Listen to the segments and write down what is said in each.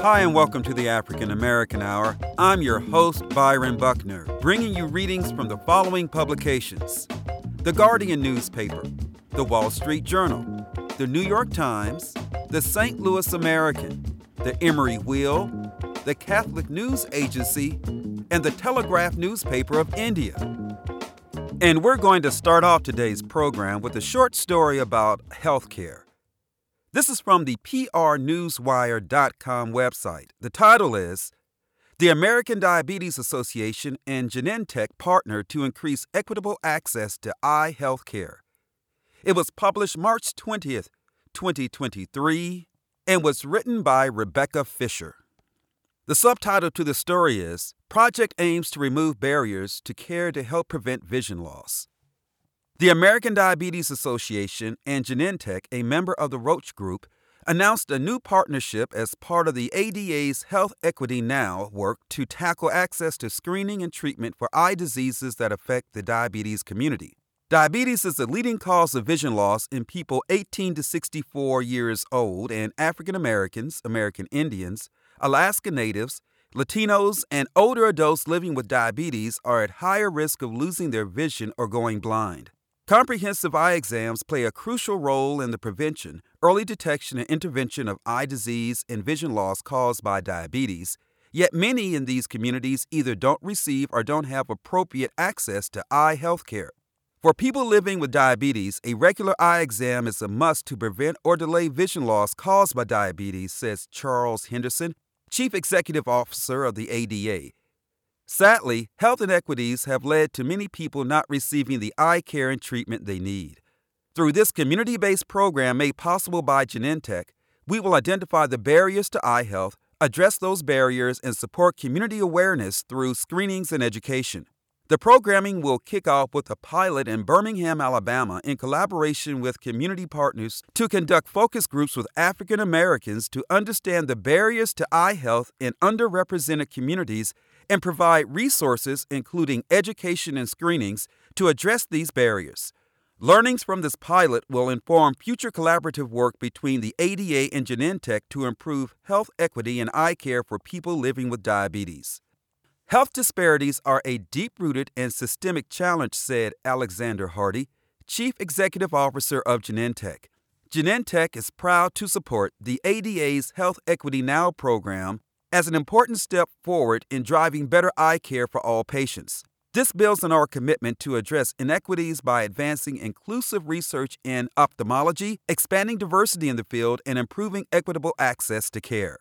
Hi, and welcome to the African American Hour. I'm your host, Byron Buckner, bringing you readings from the following publications The Guardian newspaper, The Wall Street Journal, The New York Times, The St. Louis American, The Emory Wheel, The Catholic News Agency, and The Telegraph newspaper of India. And we're going to start off today's program with a short story about healthcare. This is from the PRNewsWire.com website. The title is The American Diabetes Association and Genentech partner to increase equitable access to eye health care. It was published March 20th, 2023, and was written by Rebecca Fisher. The subtitle to the story is Project aims to remove barriers to care to help prevent vision loss. The American Diabetes Association and Genentech, a member of the Roche Group, announced a new partnership as part of the ADA's Health Equity Now work to tackle access to screening and treatment for eye diseases that affect the diabetes community. Diabetes is the leading cause of vision loss in people 18 to 64 years old, and African Americans, American Indians, Alaska Natives, Latinos, and older adults living with diabetes are at higher risk of losing their vision or going blind. Comprehensive eye exams play a crucial role in the prevention, early detection, and intervention of eye disease and vision loss caused by diabetes. Yet many in these communities either don't receive or don't have appropriate access to eye health care. For people living with diabetes, a regular eye exam is a must to prevent or delay vision loss caused by diabetes, says Charles Henderson, Chief Executive Officer of the ADA. Sadly, health inequities have led to many people not receiving the eye care and treatment they need. Through this community based program made possible by Genentech, we will identify the barriers to eye health, address those barriers, and support community awareness through screenings and education. The programming will kick off with a pilot in Birmingham, Alabama, in collaboration with community partners to conduct focus groups with African Americans to understand the barriers to eye health in underrepresented communities and provide resources, including education and screenings, to address these barriers. Learnings from this pilot will inform future collaborative work between the ADA and Genentech to improve health equity and eye care for people living with diabetes. Health disparities are a deep rooted and systemic challenge, said Alexander Hardy, Chief Executive Officer of Genentech. Genentech is proud to support the ADA's Health Equity Now program as an important step forward in driving better eye care for all patients. This builds on our commitment to address inequities by advancing inclusive research in ophthalmology, expanding diversity in the field, and improving equitable access to care.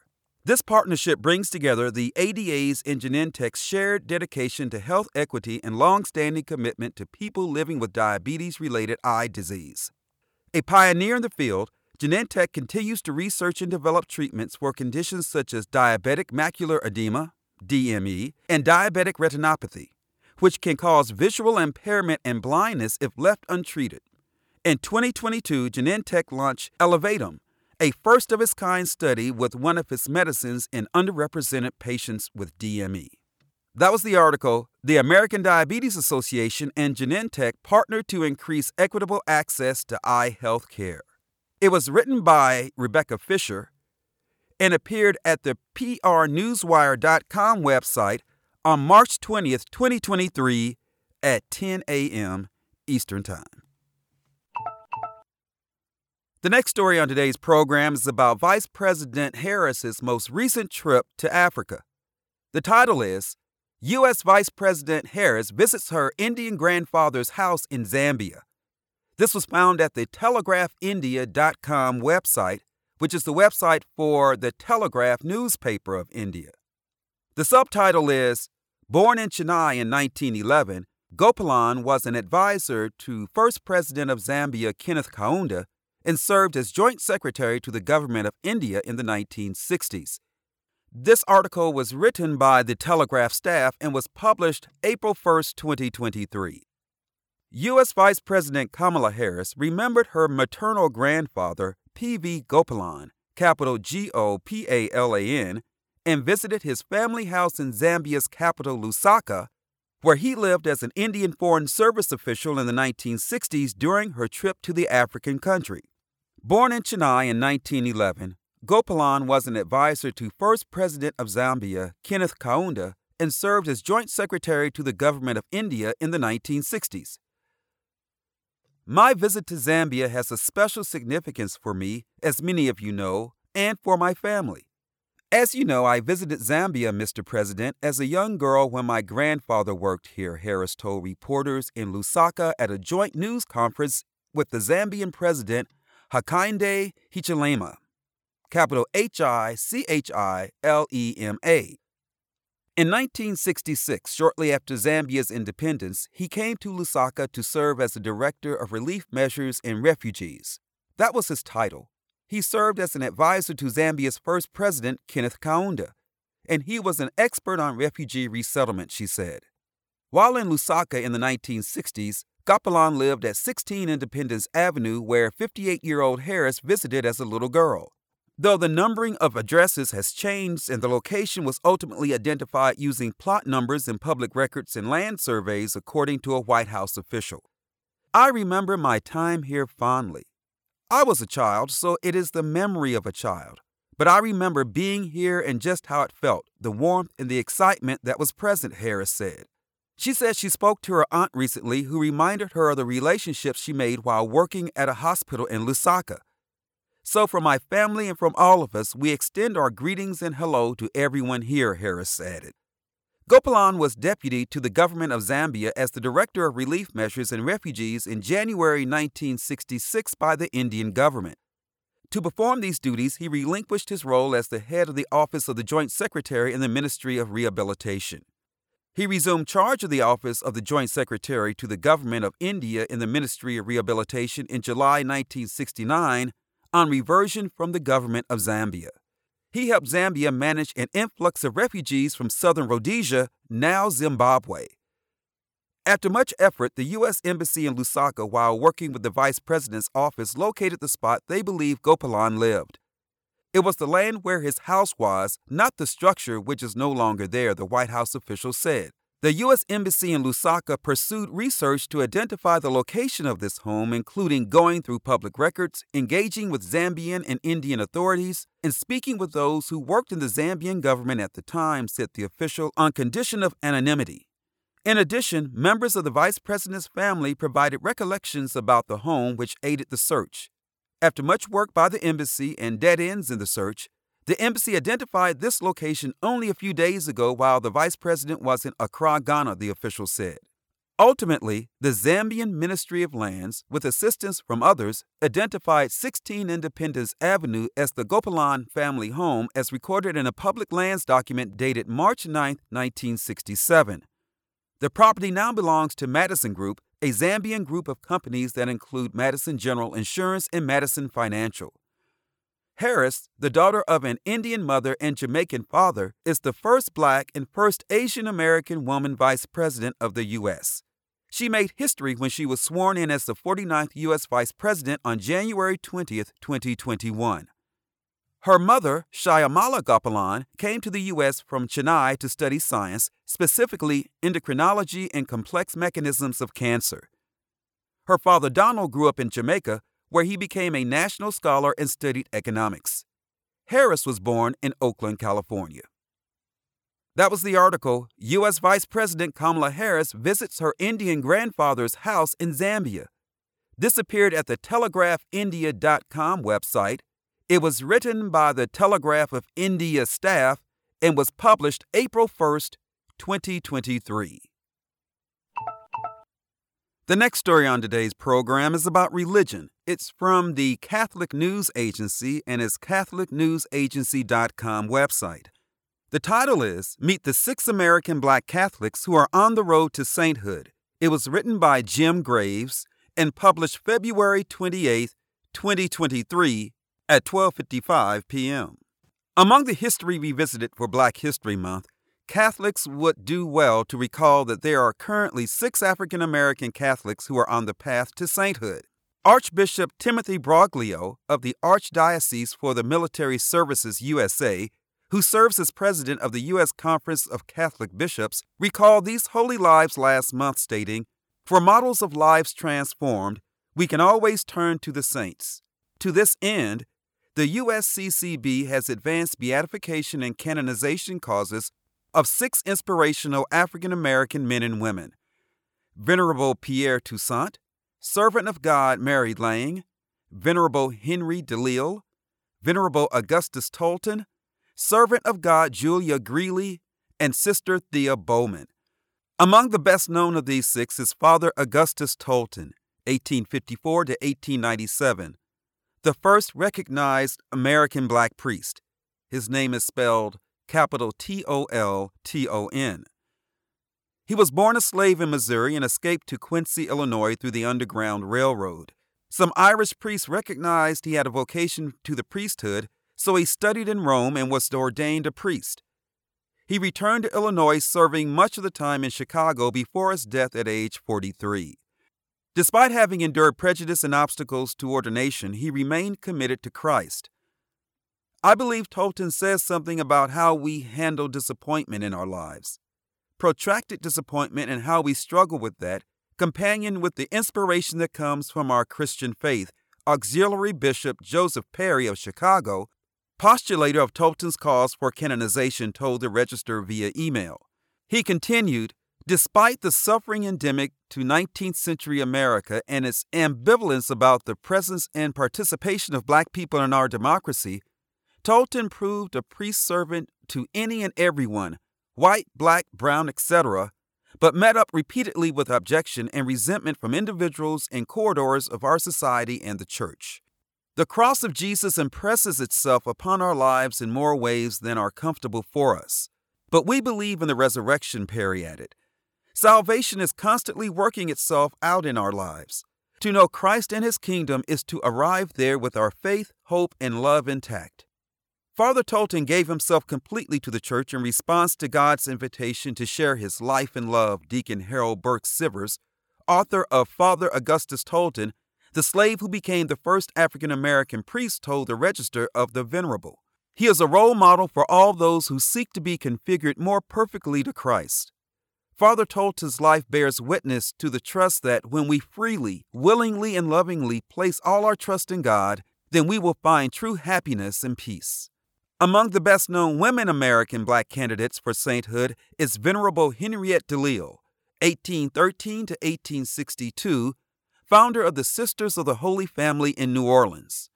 This partnership brings together the ADA's and Genentech's shared dedication to health equity and long-standing commitment to people living with diabetes-related eye disease. A pioneer in the field, Genentech continues to research and develop treatments for conditions such as diabetic macular edema, DME, and diabetic retinopathy, which can cause visual impairment and blindness if left untreated. In 2022, Genentech launched Elevatum, a first of its kind study with one of its medicines in underrepresented patients with DME. That was the article. The American Diabetes Association and Genentech partner to increase equitable access to eye health care. It was written by Rebecca Fisher and appeared at the PRNewsWire.com website on March 20th, 2023 at 10 a.m. Eastern Time. The next story on today's program is about Vice President Harris's most recent trip to Africa. The title is U.S. Vice President Harris visits her Indian grandfather's house in Zambia. This was found at the TelegraphIndia.com website, which is the website for the Telegraph newspaper of India. The subtitle is Born in Chennai in 1911, Gopalan was an advisor to first president of Zambia, Kenneth Kaunda, and served as joint secretary to the government of India in the 1960s. This article was written by the Telegraph staff and was published April 1, 2023. U.S. Vice President Kamala Harris remembered her maternal grandfather, P.V. Gopalan, capital G O P A L A N, and visited his family house in Zambia's capital, Lusaka, where he lived as an Indian Foreign Service official in the 1960s during her trip to the African country. Born in Chennai in 1911, Gopalan was an advisor to first President of Zambia, Kenneth Kaunda, and served as Joint Secretary to the Government of India in the 1960s. My visit to Zambia has a special significance for me, as many of you know, and for my family. As you know, I visited Zambia, Mr. President, as a young girl when my grandfather worked here, Harris told reporters in Lusaka at a joint news conference with the Zambian president, Hakainde Hichilema, capital H I C H I L E M A. In 1966, shortly after Zambia's independence, he came to Lusaka to serve as the Director of Relief Measures and Refugees. That was his title. He served as an advisor to Zambia's first president, Kenneth Kaunda, and he was an expert on refugee resettlement, she said. While in Lusaka in the 1960s, Gopalan lived at 16 Independence Avenue, where 58 year old Harris visited as a little girl. Though the numbering of addresses has changed and the location was ultimately identified using plot numbers in public records and land surveys, according to a White House official. I remember my time here fondly. I was a child, so it is the memory of a child. But I remember being here and just how it felt the warmth and the excitement that was present, Harris said. She says she spoke to her aunt recently, who reminded her of the relationships she made while working at a hospital in Lusaka. So, from my family and from all of us, we extend our greetings and hello to everyone here, Harris added. Gopalan was deputy to the government of Zambia as the Director of Relief Measures and Refugees in January 1966 by the Indian government. To perform these duties, he relinquished his role as the head of the Office of the Joint Secretary in the Ministry of Rehabilitation. He resumed charge of the Office of the Joint Secretary to the Government of India in the Ministry of Rehabilitation in July 1969 on reversion from the Government of Zambia. He helped Zambia manage an influx of refugees from southern Rhodesia, now Zimbabwe. After much effort, the U.S. Embassy in Lusaka, while working with the Vice President's office, located the spot they believe Gopalan lived. It was the land where his house was, not the structure which is no longer there, the White House official said. The U.S. Embassy in Lusaka pursued research to identify the location of this home, including going through public records, engaging with Zambian and Indian authorities, and speaking with those who worked in the Zambian government at the time, said the official, on condition of anonymity. In addition, members of the vice president's family provided recollections about the home, which aided the search. After much work by the embassy and dead ends in the search, the embassy identified this location only a few days ago while the vice president was in Accra, Ghana, the official said. Ultimately, the Zambian Ministry of Lands, with assistance from others, identified 16 Independence Avenue as the Gopalan family home as recorded in a public lands document dated March 9, 1967. The property now belongs to Madison Group, a Zambian group of companies that include Madison General Insurance and Madison Financial. Harris, the daughter of an Indian mother and Jamaican father, is the first black and first Asian American woman vice president of the U.S. She made history when she was sworn in as the 49th U.S. vice president on January 20, 2021. Her mother, Shyamala Gopalan, came to the U.S. from Chennai to study science, specifically endocrinology and complex mechanisms of cancer. Her father, Donald, grew up in Jamaica where he became a national scholar and studied economics. Harris was born in Oakland, California. That was the article U.S. Vice President Kamala Harris visits her Indian grandfather's house in Zambia. This appeared at the TelegraphIndia.com website. It was written by the Telegraph of India staff and was published April 1st, 2023. The next story on today's program is about religion. It's from the Catholic News Agency and its CatholicNewsAgency.com website. The title is Meet the Six American Black Catholics Who Are on the Road to Sainthood. It was written by Jim Graves and published February 28, 2023 at 12:55 p.m. Among the history revisited for Black History Month Catholics would do well to recall that there are currently six African American Catholics who are on the path to sainthood. Archbishop Timothy Broglio of the Archdiocese for the Military Services USA, who serves as president of the U.S. Conference of Catholic Bishops, recalled these holy lives last month, stating, For models of lives transformed, we can always turn to the saints. To this end, the USCCB has advanced beatification and canonization causes of six inspirational African American men and women Venerable Pierre Toussaint, Servant of God Mary Lange, Venerable Henry DeLille, Venerable Augustus Tolton, Servant of God Julia Greeley, and Sister Thea Bowman. Among the best known of these six is Father Augustus Tolton, 1854 to 1897, the first recognized American black priest. His name is spelled capital T O L T O N. He was born a slave in Missouri and escaped to Quincy, Illinois through the Underground Railroad. Some Irish priests recognized he had a vocation to the priesthood so he studied in Rome and was ordained a priest. He returned to Illinois, serving much of the time in Chicago before his death at age 43. Despite having endured prejudice and obstacles to ordination, he remained committed to Christ. I believe Tolton says something about how we handle disappointment in our lives. Protracted disappointment and how we struggle with that, companioned with the inspiration that comes from our Christian faith, Auxiliary Bishop Joseph Perry of Chicago Postulator of Tolton's cause for canonization told the Register via email. He continued, Despite the suffering endemic to 19th century America and its ambivalence about the presence and participation of black people in our democracy, Tolton proved a priest servant to any and everyone, white, black, brown, etc., but met up repeatedly with objection and resentment from individuals and corridors of our society and the church. The cross of Jesus impresses itself upon our lives in more ways than are comfortable for us. But we believe in the resurrection, Perry added. Salvation is constantly working itself out in our lives. To know Christ and his kingdom is to arrive there with our faith, hope, and love intact. Father Tolton gave himself completely to the church in response to God's invitation to share his life and love, Deacon Harold Burke Sivers, author of Father Augustus Tolton the slave who became the first African American priest told the Register of the Venerable. He is a role model for all those who seek to be configured more perfectly to Christ. Father Tolton's life bears witness to the trust that when we freely, willingly, and lovingly place all our trust in God, then we will find true happiness and peace. Among the best known women American black candidates for sainthood is Venerable Henriette DeLille, 1813 to 1862, founder of the Sisters of the Holy Family in New Orleans.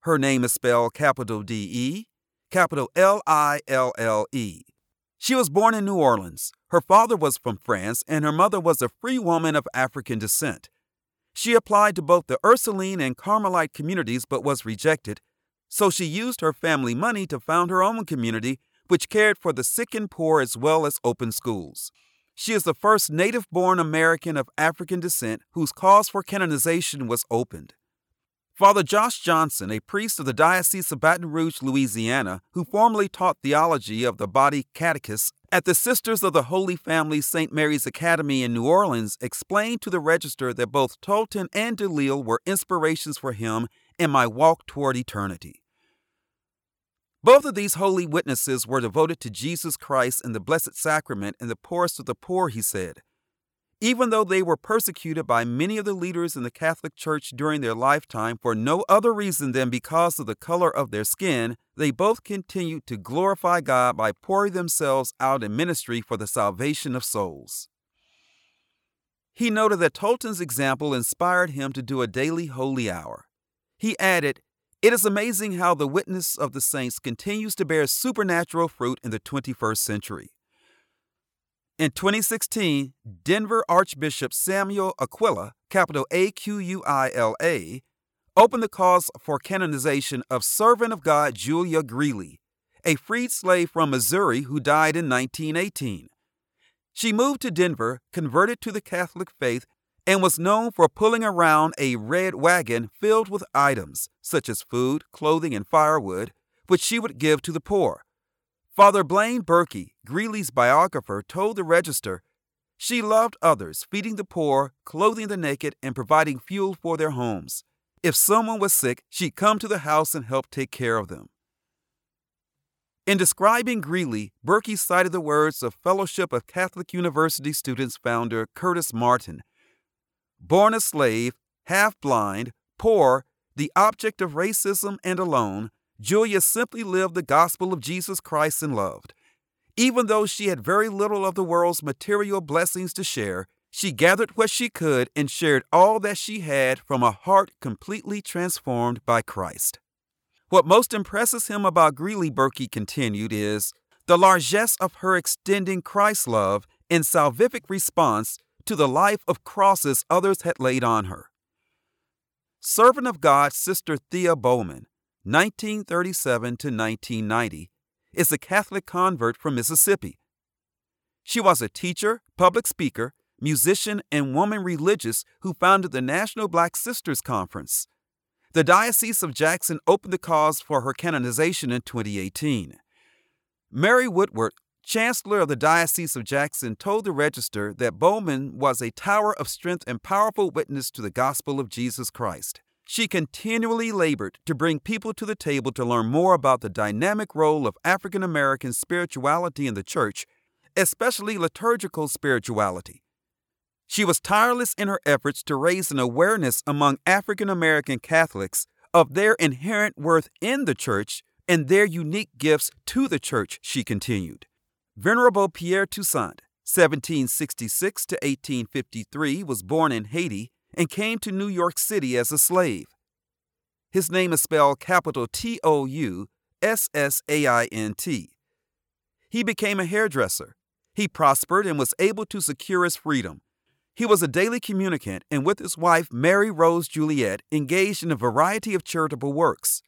Her name is spelled capital D E, capital L I L L E. She was born in New Orleans. Her father was from France, and her mother was a free woman of African descent. She applied to both the Ursuline and Carmelite communities but was rejected, so she used her family money to found her own community, which cared for the sick and poor as well as open schools. She is the first native born American of African descent whose cause for canonization was opened. Father Josh Johnson, a priest of the Diocese of Baton Rouge, Louisiana, who formerly taught theology of the body catechist at the Sisters of the Holy Family St. Mary's Academy in New Orleans, explained to the register that both Tolton and DeLille were inspirations for him in my walk toward eternity. Both of these holy witnesses were devoted to Jesus Christ and the Blessed Sacrament and the poorest of the poor, he said. Even though they were persecuted by many of the leaders in the Catholic Church during their lifetime for no other reason than because of the color of their skin, they both continued to glorify God by pouring themselves out in ministry for the salvation of souls. He noted that Tolton's example inspired him to do a daily holy hour. He added, it is amazing how the witness of the saints continues to bear supernatural fruit in the 21st century. In 2016, Denver Archbishop Samuel Aquila, capital A Q U I L A, opened the cause for canonization of servant of God Julia Greeley, a freed slave from Missouri who died in 1918. She moved to Denver, converted to the Catholic faith, and was known for pulling around a red wagon filled with items such as food, clothing, and firewood, which she would give to the poor. Father Blaine Burkey, Greeley's biographer, told the Register she loved others, feeding the poor, clothing the naked, and providing fuel for their homes. If someone was sick, she'd come to the house and help take care of them. In describing Greeley, Burkey cited the words of Fellowship of Catholic University Students founder Curtis Martin. Born a slave, half blind, poor, the object of racism and alone, Julia simply lived the gospel of Jesus Christ and loved. Even though she had very little of the world's material blessings to share, she gathered what she could and shared all that she had from a heart completely transformed by Christ. What most impresses him about Greeley, Burkey continued, is the largesse of her extending Christ's love in salvific response to the life of crosses others had laid on her. Servant of God Sister Thea Bowman, 1937 to 1990, is a Catholic convert from Mississippi. She was a teacher, public speaker, musician, and woman religious who founded the National Black Sisters Conference. The Diocese of Jackson opened the cause for her canonization in 2018. Mary Woodward, Chancellor of the Diocese of Jackson, told the Register that Bowman was a tower of strength and powerful witness to the gospel of Jesus Christ. She continually labored to bring people to the table to learn more about the dynamic role of African American spirituality in the church, especially liturgical spirituality. She was tireless in her efforts to raise an awareness among African American Catholics of their inherent worth in the church and their unique gifts to the church, she continued. Venerable Pierre Toussaint, 1766 to 1853, was born in Haiti and came to New York City as a slave. His name is spelled capital T O U S S A I N T. He became a hairdresser. He prospered and was able to secure his freedom he was a daily communicant and, with his wife Mary Rose Juliet, engaged in a variety of charitable works.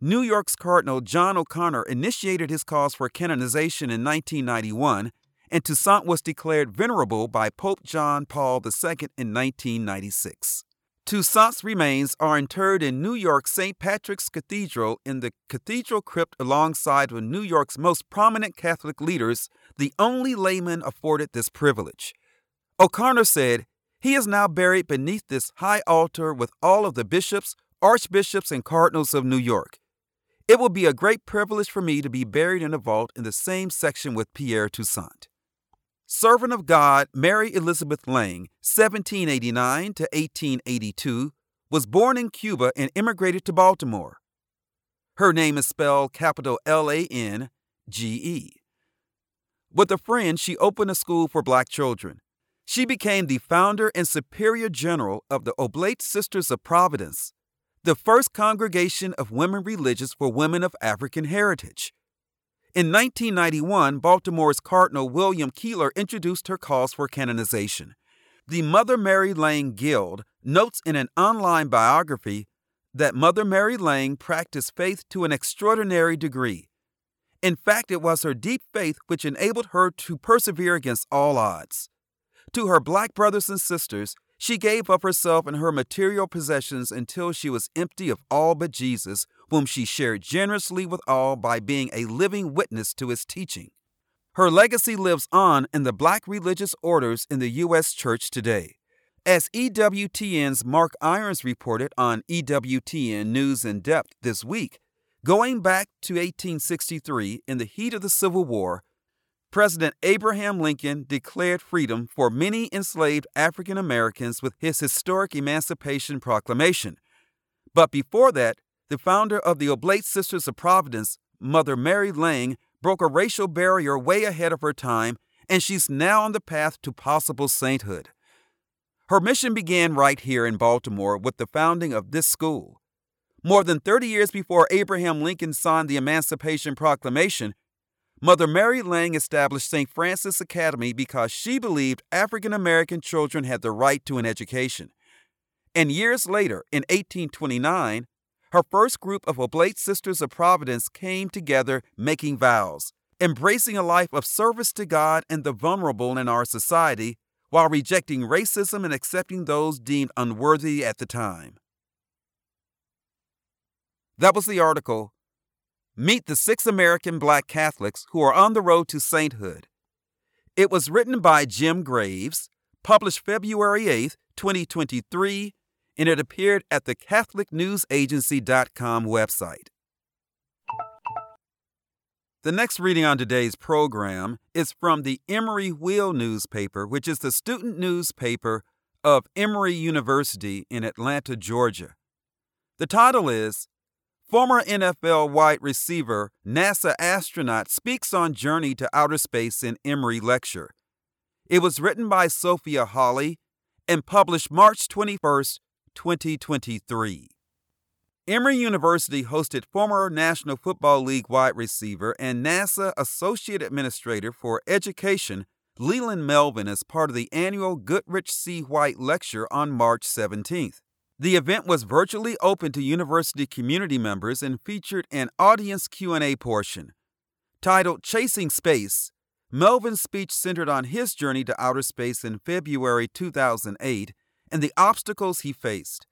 New York's Cardinal John O'Connor initiated his cause for canonization in 1991, and Toussaint was declared venerable by Pope John Paul II in 1996. Toussaint's remains are interred in New York's St. Patrick's Cathedral in the cathedral crypt alongside of New York's most prominent Catholic leaders, the only layman afforded this privilege. O'Connor said, He is now buried beneath this high altar with all of the bishops, archbishops, and cardinals of New York. It will be a great privilege for me to be buried in a vault in the same section with Pierre Toussaint. Servant of God Mary Elizabeth Lange, 1789 to 1882, was born in Cuba and immigrated to Baltimore. Her name is spelled capital L A N G E. With a friend, she opened a school for black children. She became the founder and superior general of the Oblate Sisters of Providence, the first congregation of women religious for women of African heritage. In 1991, Baltimore's Cardinal William Keeler introduced her cause for canonization. The Mother Mary Lange Guild notes in an online biography that Mother Mary Lange practiced faith to an extraordinary degree. In fact, it was her deep faith which enabled her to persevere against all odds. To her black brothers and sisters, she gave up herself and her material possessions until she was empty of all but Jesus, whom she shared generously with all by being a living witness to his teaching. Her legacy lives on in the black religious orders in the U.S. Church today. As EWTN's Mark Irons reported on EWTN News in Depth this week, going back to 1863 in the heat of the Civil War, President Abraham Lincoln declared freedom for many enslaved African Americans with his historic Emancipation Proclamation. But before that, the founder of the Oblate Sisters of Providence, Mother Mary Lange, broke a racial barrier way ahead of her time, and she's now on the path to possible sainthood. Her mission began right here in Baltimore with the founding of this school. More than 30 years before Abraham Lincoln signed the Emancipation Proclamation, Mother Mary Lange established St. Francis Academy because she believed African American children had the right to an education. And years later, in 1829, her first group of Oblate Sisters of Providence came together making vows, embracing a life of service to God and the vulnerable in our society, while rejecting racism and accepting those deemed unworthy at the time. That was the article Meet the six American black Catholics who are on the road to sainthood. It was written by Jim Graves, published February 8, 2023, and it appeared at the CatholicNewsAgency.com website. The next reading on today's program is from the Emory Wheel newspaper, which is the student newspaper of Emory University in Atlanta, Georgia. The title is Former NFL wide receiver, NASA astronaut speaks on journey to outer space in Emory lecture. It was written by Sophia Hawley and published March 21, 2023. Emory University hosted former National Football League wide receiver and NASA Associate Administrator for Education Leland Melvin as part of the annual Goodrich C. White Lecture on March 17th. The event was virtually open to university community members and featured an audience Q&A portion. Titled Chasing Space, Melvin's speech centered on his journey to outer space in February 2008 and the obstacles he faced.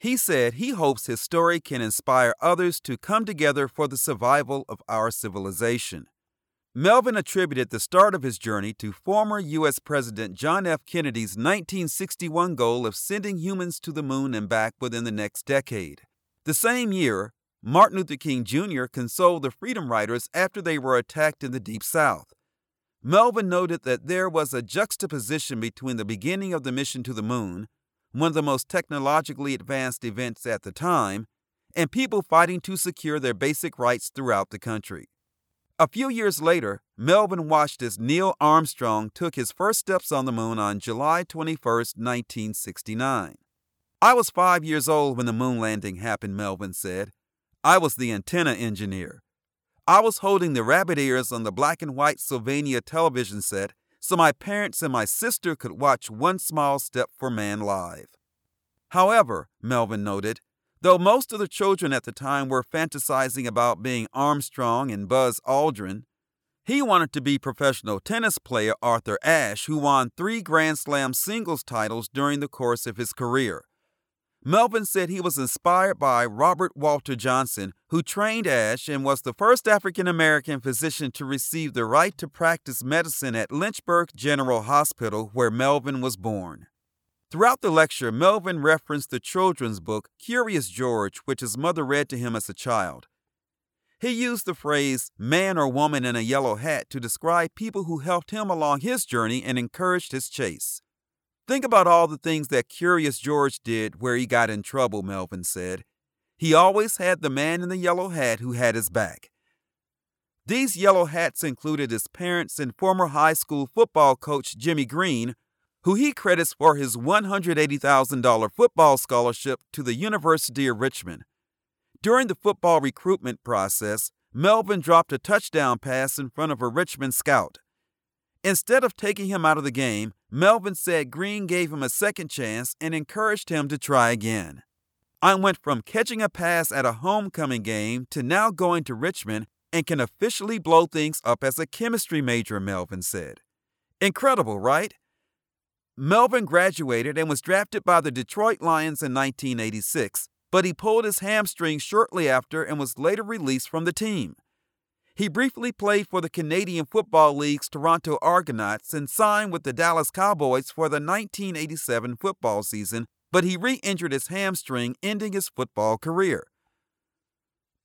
He said he hopes his story can inspire others to come together for the survival of our civilization. Melvin attributed the start of his journey to former U.S. President John F. Kennedy's 1961 goal of sending humans to the moon and back within the next decade. The same year, Martin Luther King Jr. consoled the Freedom Riders after they were attacked in the Deep South. Melvin noted that there was a juxtaposition between the beginning of the mission to the moon one of the most technologically advanced events at the time, and people fighting to secure their basic rights throughout the country. A few years later, Melvin watched as Neil Armstrong took his first steps on the moon on July 21, 1969. I was five years old when the moon landing happened, Melvin said. I was the antenna engineer. I was holding the rabbit ears on the black and white Sylvania television set so my parents and my sister could watch One Small Step for Man live. However, Melvin noted, though most of the children at the time were fantasizing about being Armstrong and Buzz Aldrin, he wanted to be professional tennis player Arthur Ashe, who won three Grand Slam singles titles during the course of his career. Melvin said he was inspired by Robert Walter Johnson, who trained Ashe and was the first African American physician to receive the right to practice medicine at Lynchburg General Hospital, where Melvin was born. Throughout the lecture, Melvin referenced the children's book Curious George, which his mother read to him as a child. He used the phrase man or woman in a yellow hat to describe people who helped him along his journey and encouraged his chase. Think about all the things that Curious George did where he got in trouble, Melvin said. He always had the man in the yellow hat who had his back. These yellow hats included his parents and former high school football coach Jimmy Green, who he credits for his $180,000 football scholarship to the University of Richmond. During the football recruitment process, Melvin dropped a touchdown pass in front of a Richmond scout. Instead of taking him out of the game, Melvin said Green gave him a second chance and encouraged him to try again. I went from catching a pass at a homecoming game to now going to Richmond and can officially blow things up as a chemistry major, Melvin said. Incredible, right? Melvin graduated and was drafted by the Detroit Lions in 1986, but he pulled his hamstring shortly after and was later released from the team. He briefly played for the Canadian Football League's Toronto Argonauts and signed with the Dallas Cowboys for the 1987 football season, but he re injured his hamstring, ending his football career.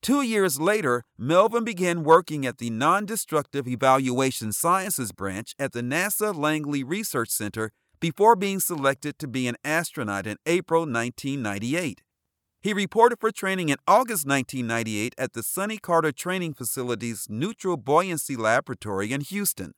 Two years later, Melvin began working at the Non Destructive Evaluation Sciences branch at the NASA Langley Research Center before being selected to be an astronaut in April 1998. He reported for training in August 1998 at the Sonny Carter Training Facility's Neutral Buoyancy Laboratory in Houston.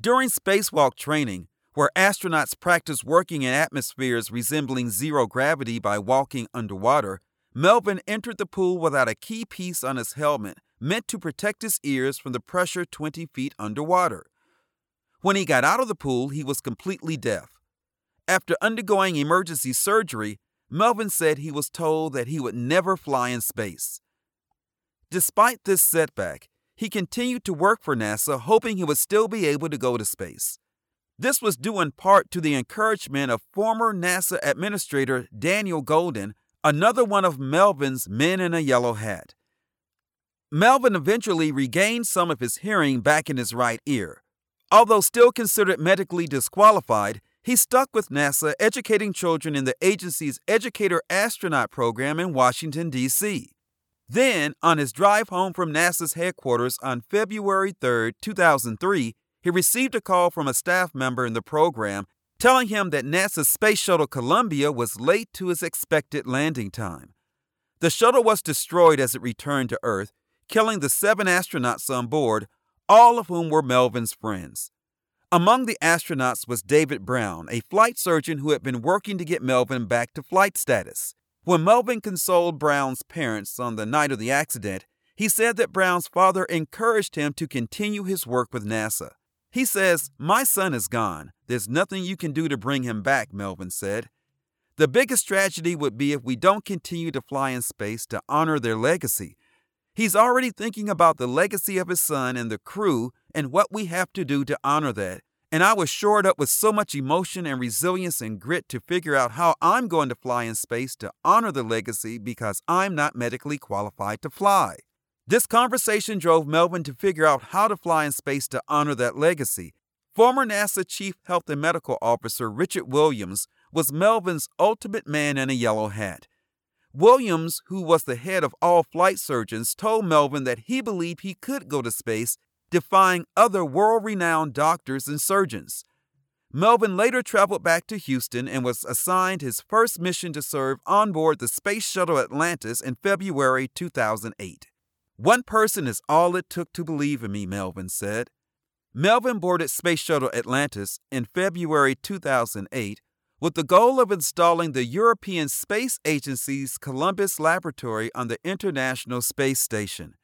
During spacewalk training, where astronauts practice working in atmospheres resembling zero gravity by walking underwater, Melvin entered the pool without a key piece on his helmet meant to protect his ears from the pressure 20 feet underwater. When he got out of the pool, he was completely deaf. After undergoing emergency surgery, Melvin said he was told that he would never fly in space. Despite this setback, he continued to work for NASA, hoping he would still be able to go to space. This was due in part to the encouragement of former NASA Administrator Daniel Goldin, another one of Melvin's men in a yellow hat. Melvin eventually regained some of his hearing back in his right ear. Although still considered medically disqualified, he stuck with NASA, educating children in the agency's Educator Astronaut program in Washington, D.C. Then, on his drive home from NASA's headquarters on February 3, 2003, he received a call from a staff member in the program telling him that NASA's Space Shuttle Columbia was late to its expected landing time. The shuttle was destroyed as it returned to Earth, killing the seven astronauts on board, all of whom were Melvin's friends. Among the astronauts was David Brown, a flight surgeon who had been working to get Melvin back to flight status. When Melvin consoled Brown's parents on the night of the accident, he said that Brown's father encouraged him to continue his work with NASA. He says, My son is gone. There's nothing you can do to bring him back, Melvin said. The biggest tragedy would be if we don't continue to fly in space to honor their legacy. He's already thinking about the legacy of his son and the crew and what we have to do to honor that. And I was shored up with so much emotion and resilience and grit to figure out how I'm going to fly in space to honor the legacy because I'm not medically qualified to fly. This conversation drove Melvin to figure out how to fly in space to honor that legacy. Former NASA Chief Health and Medical Officer Richard Williams was Melvin's ultimate man in a yellow hat. Williams, who was the head of all flight surgeons, told Melvin that he believed he could go to space, defying other world renowned doctors and surgeons. Melvin later traveled back to Houston and was assigned his first mission to serve on board the Space Shuttle Atlantis in February 2008. One person is all it took to believe in me, Melvin said. Melvin boarded Space Shuttle Atlantis in February 2008 with the goal of installing the European Space Agency's Columbus laboratory on the International Space Station.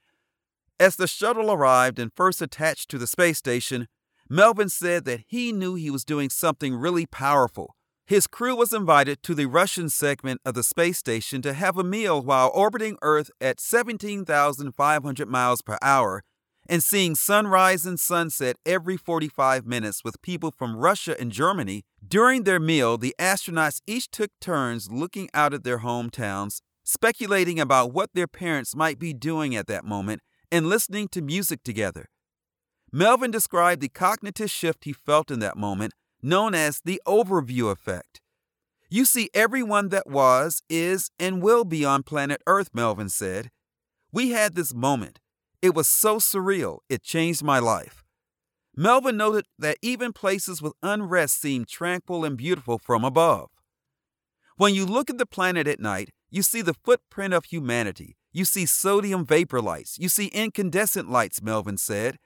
As the shuttle arrived and first attached to the space station, Melvin said that he knew he was doing something really powerful. His crew was invited to the Russian segment of the space station to have a meal while orbiting Earth at 17,500 miles per hour and seeing sunrise and sunset every 45 minutes with people from Russia and Germany. During their meal, the astronauts each took turns looking out at their hometowns, speculating about what their parents might be doing at that moment, and listening to music together. Melvin described the cognitive shift he felt in that moment, known as the overview effect. You see everyone that was, is, and will be on planet Earth, Melvin said. We had this moment it was so surreal, it changed my life. Melvin noted that even places with unrest seem tranquil and beautiful from above. When you look at the planet at night, you see the footprint of humanity. You see sodium vapor lights. You see incandescent lights, Melvin said.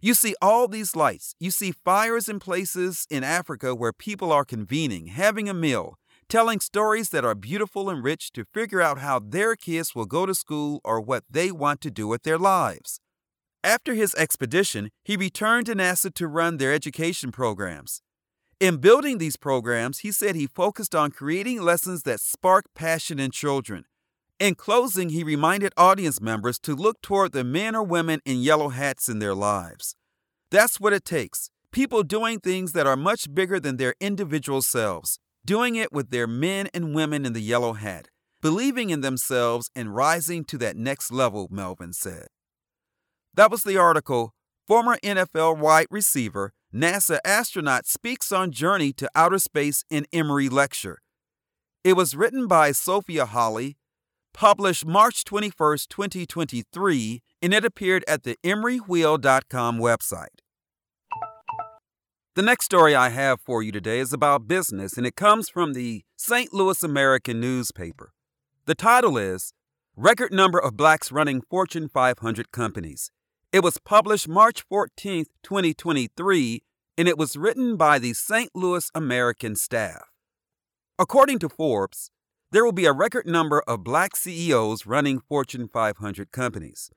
You see all these lights. You see fires in places in Africa where people are convening, having a meal, telling stories that are beautiful and rich to figure out how their kids will go to school or what they want to do with their lives. After his expedition, he returned to NASA to run their education programs. In building these programs, he said he focused on creating lessons that spark passion in children. In closing, he reminded audience members to look toward the men or women in yellow hats in their lives. That's what it takes people doing things that are much bigger than their individual selves doing it with their men and women in the yellow hat, believing in themselves and rising to that next level, Melvin said. That was the article Former NFL wide receiver, NASA astronaut speaks on journey to outer space in Emory lecture. It was written by Sophia Holly, published March 21, 2023, and it appeared at the EmoryWheel.com website. The next story I have for you today is about business, and it comes from the St. Louis American newspaper. The title is Record Number of Blacks Running Fortune 500 Companies. It was published March 14, 2023, and it was written by the St. Louis American staff. According to Forbes, there will be a record number of black CEOs running Fortune 500 companies.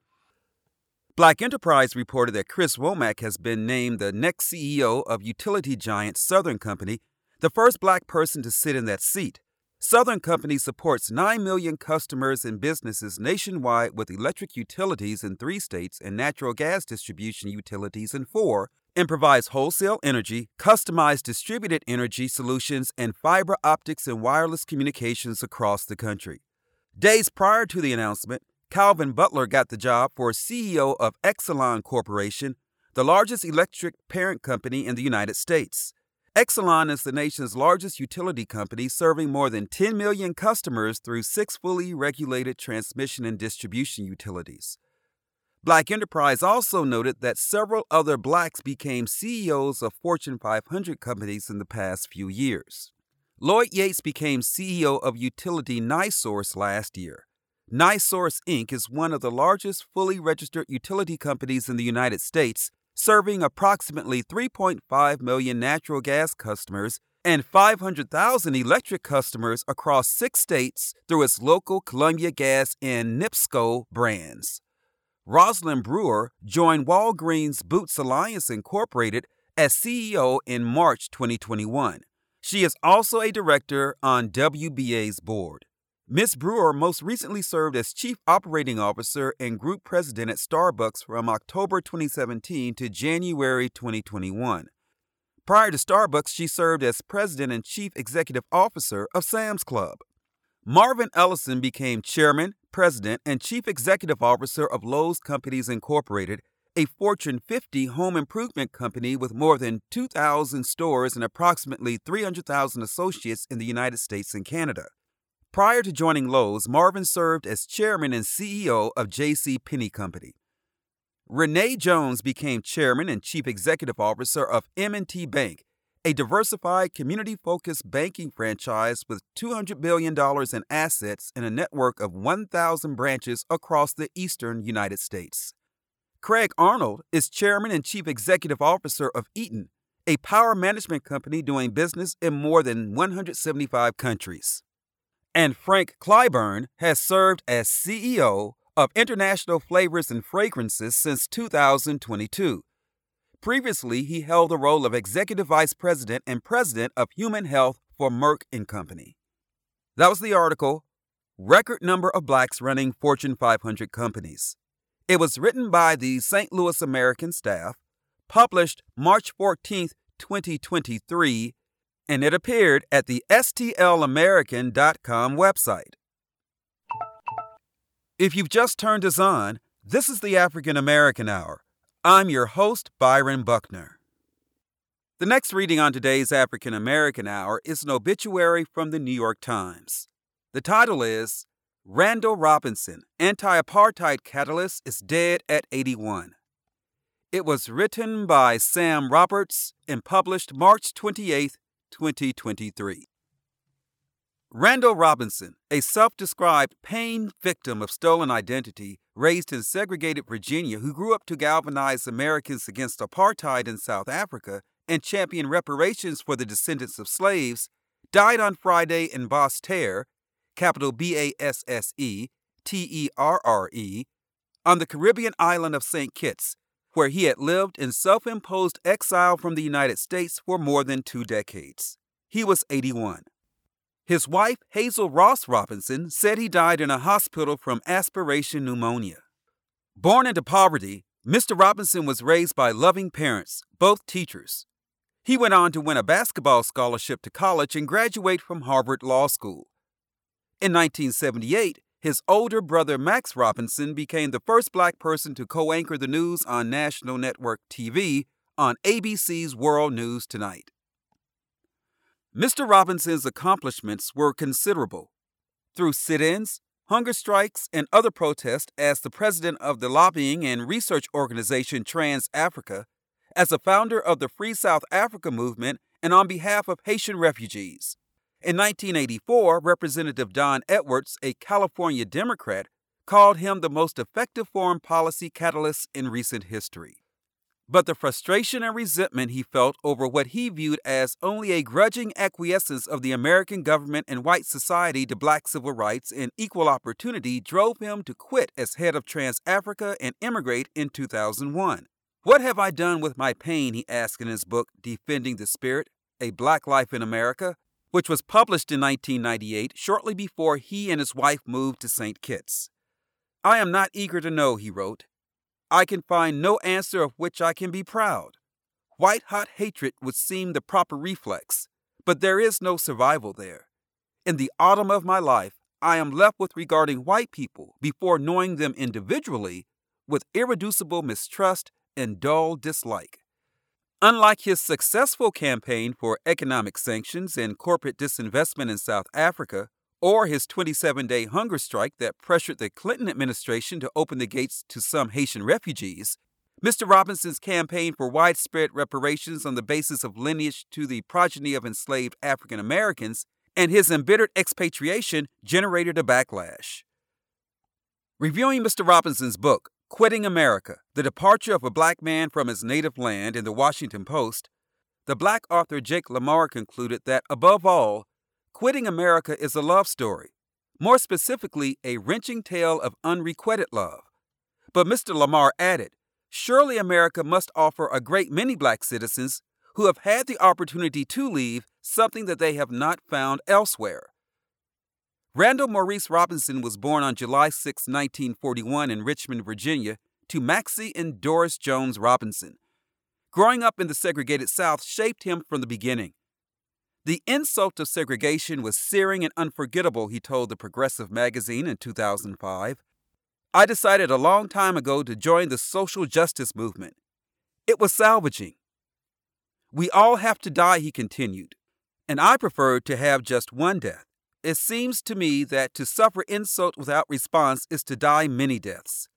Black Enterprise reported that Chris Womack has been named the next CEO of utility giant Southern Company, the first black person to sit in that seat. Southern Company supports 9 million customers and businesses nationwide with electric utilities in three states and natural gas distribution utilities in four, and provides wholesale energy, customized distributed energy solutions, and fiber optics and wireless communications across the country. Days prior to the announcement, Calvin Butler got the job for CEO of Exelon Corporation, the largest electric parent company in the United States. Exelon is the nation's largest utility company, serving more than 10 million customers through six fully regulated transmission and distribution utilities. Black Enterprise also noted that several other blacks became CEOs of Fortune 500 companies in the past few years. Lloyd Yates became CEO of utility NiSource last year. NiSource Inc. is one of the largest fully registered utility companies in the United States, serving approximately 3.5 million natural gas customers and 500,000 electric customers across six states through its local Columbia Gas and NIPSCO brands. Rosalind Brewer joined Walgreens Boots Alliance Incorporated as CEO in March 2021. She is also a director on WBA's board. Ms. Brewer most recently served as Chief Operating Officer and Group President at Starbucks from October 2017 to January 2021. Prior to Starbucks, she served as President and Chief Executive Officer of Sam's Club. Marvin Ellison became Chairman, President, and Chief Executive Officer of Lowe's Companies Incorporated, a Fortune 50 home improvement company with more than 2,000 stores and approximately 300,000 associates in the United States and Canada. Prior to joining Lowe's, Marvin served as chairman and CEO of J.C. Penney Company. Renee Jones became chairman and chief executive officer of M&T Bank, a diversified community-focused banking franchise with $200 billion in assets and a network of 1,000 branches across the eastern United States. Craig Arnold is chairman and chief executive officer of Eaton, a power management company doing business in more than 175 countries and Frank Clyburn has served as CEO of International Flavors and Fragrances since 2022. Previously, he held the role of Executive Vice President and President of Human Health for Merck and Company. That was the article Record Number of Blacks Running Fortune 500 Companies. It was written by the St. Louis American staff, published March 14, 2023 and it appeared at the STLAmerican.com website. If you've just turned us on, this is the African American Hour. I'm your host, Byron Buckner. The next reading on today's African American Hour is an obituary from the New York Times. The title is Randall Robinson, Anti Apartheid Catalyst, is Dead at 81. It was written by Sam Roberts and published March 28, 2023. Randall Robinson, a self described pain victim of stolen identity, raised in segregated Virginia, who grew up to galvanize Americans against apartheid in South Africa and champion reparations for the descendants of slaves, died on Friday in Basseterre, capital B A S S E T E R R E, on the Caribbean island of St. Kitts, where he had lived in self imposed exile from the United States for more than two decades. He was 81. His wife, Hazel Ross Robinson, said he died in a hospital from aspiration pneumonia. Born into poverty, Mr. Robinson was raised by loving parents, both teachers. He went on to win a basketball scholarship to college and graduate from Harvard Law School. In 1978, his older brother Max Robinson became the first black person to co anchor the news on National Network TV on ABC's World News Tonight. Mr. Robinson's accomplishments were considerable. Through sit ins, hunger strikes, and other protests as the president of the lobbying and research organization TransAfrica, as a founder of the Free South Africa movement, and on behalf of Haitian refugees. In 1984, Representative Don Edwards, a California Democrat, called him the most effective foreign policy catalyst in recent history. But the frustration and resentment he felt over what he viewed as only a grudging acquiescence of the American government and white society to black civil rights and equal opportunity drove him to quit as head of TransAfrica and immigrate in 2001. What have I done with my pain? he asked in his book, Defending the Spirit A Black Life in America, which was published in 1998, shortly before he and his wife moved to St. Kitts. I am not eager to know, he wrote. I can find no answer of which I can be proud. White hot hatred would seem the proper reflex, but there is no survival there. In the autumn of my life, I am left with regarding white people, before knowing them individually, with irreducible mistrust and dull dislike. Unlike his successful campaign for economic sanctions and corporate disinvestment in South Africa, or his 27 day hunger strike that pressured the Clinton administration to open the gates to some Haitian refugees, Mr. Robinson's campaign for widespread reparations on the basis of lineage to the progeny of enslaved African Americans and his embittered expatriation generated a backlash. Reviewing Mr. Robinson's book, Quitting America The Departure of a Black Man from His Native Land in the Washington Post, the black author Jake Lamar concluded that, above all, Quitting America is a love story, more specifically, a wrenching tale of unrequited love. But Mr. Lamar added, Surely America must offer a great many black citizens who have had the opportunity to leave something that they have not found elsewhere. Randall Maurice Robinson was born on July 6, 1941, in Richmond, Virginia, to Maxie and Doris Jones Robinson. Growing up in the segregated South shaped him from the beginning. The insult of segregation was searing and unforgettable, he told the Progressive magazine in 2005. I decided a long time ago to join the social justice movement. It was salvaging. We all have to die, he continued, and I preferred to have just one death. It seems to me that to suffer insult without response is to die many deaths.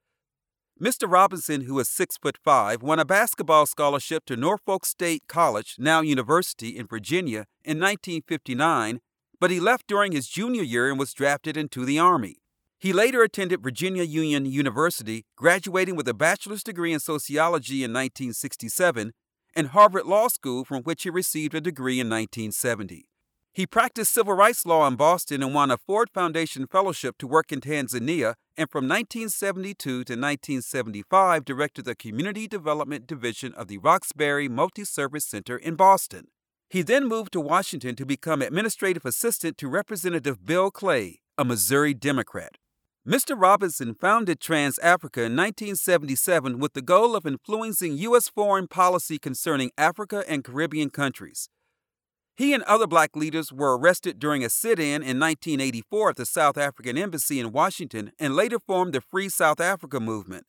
Mr. Robinson, who is six foot five, won a basketball scholarship to Norfolk State College, now University, in Virginia in 1959, but he left during his junior year and was drafted into the Army. He later attended Virginia Union University, graduating with a bachelor's degree in sociology in 1967 and Harvard Law School, from which he received a degree in 1970. He practiced civil rights law in Boston and won a Ford Foundation Fellowship to work in Tanzania, and from 1972 to 1975 directed the Community Development Division of the Roxbury Multi Service Center in Boston. He then moved to Washington to become administrative assistant to Representative Bill Clay, a Missouri Democrat. Mr. Robinson founded TransAfrica in 1977 with the goal of influencing U.S. foreign policy concerning Africa and Caribbean countries. He and other black leaders were arrested during a sit in in 1984 at the South African Embassy in Washington and later formed the Free South Africa movement.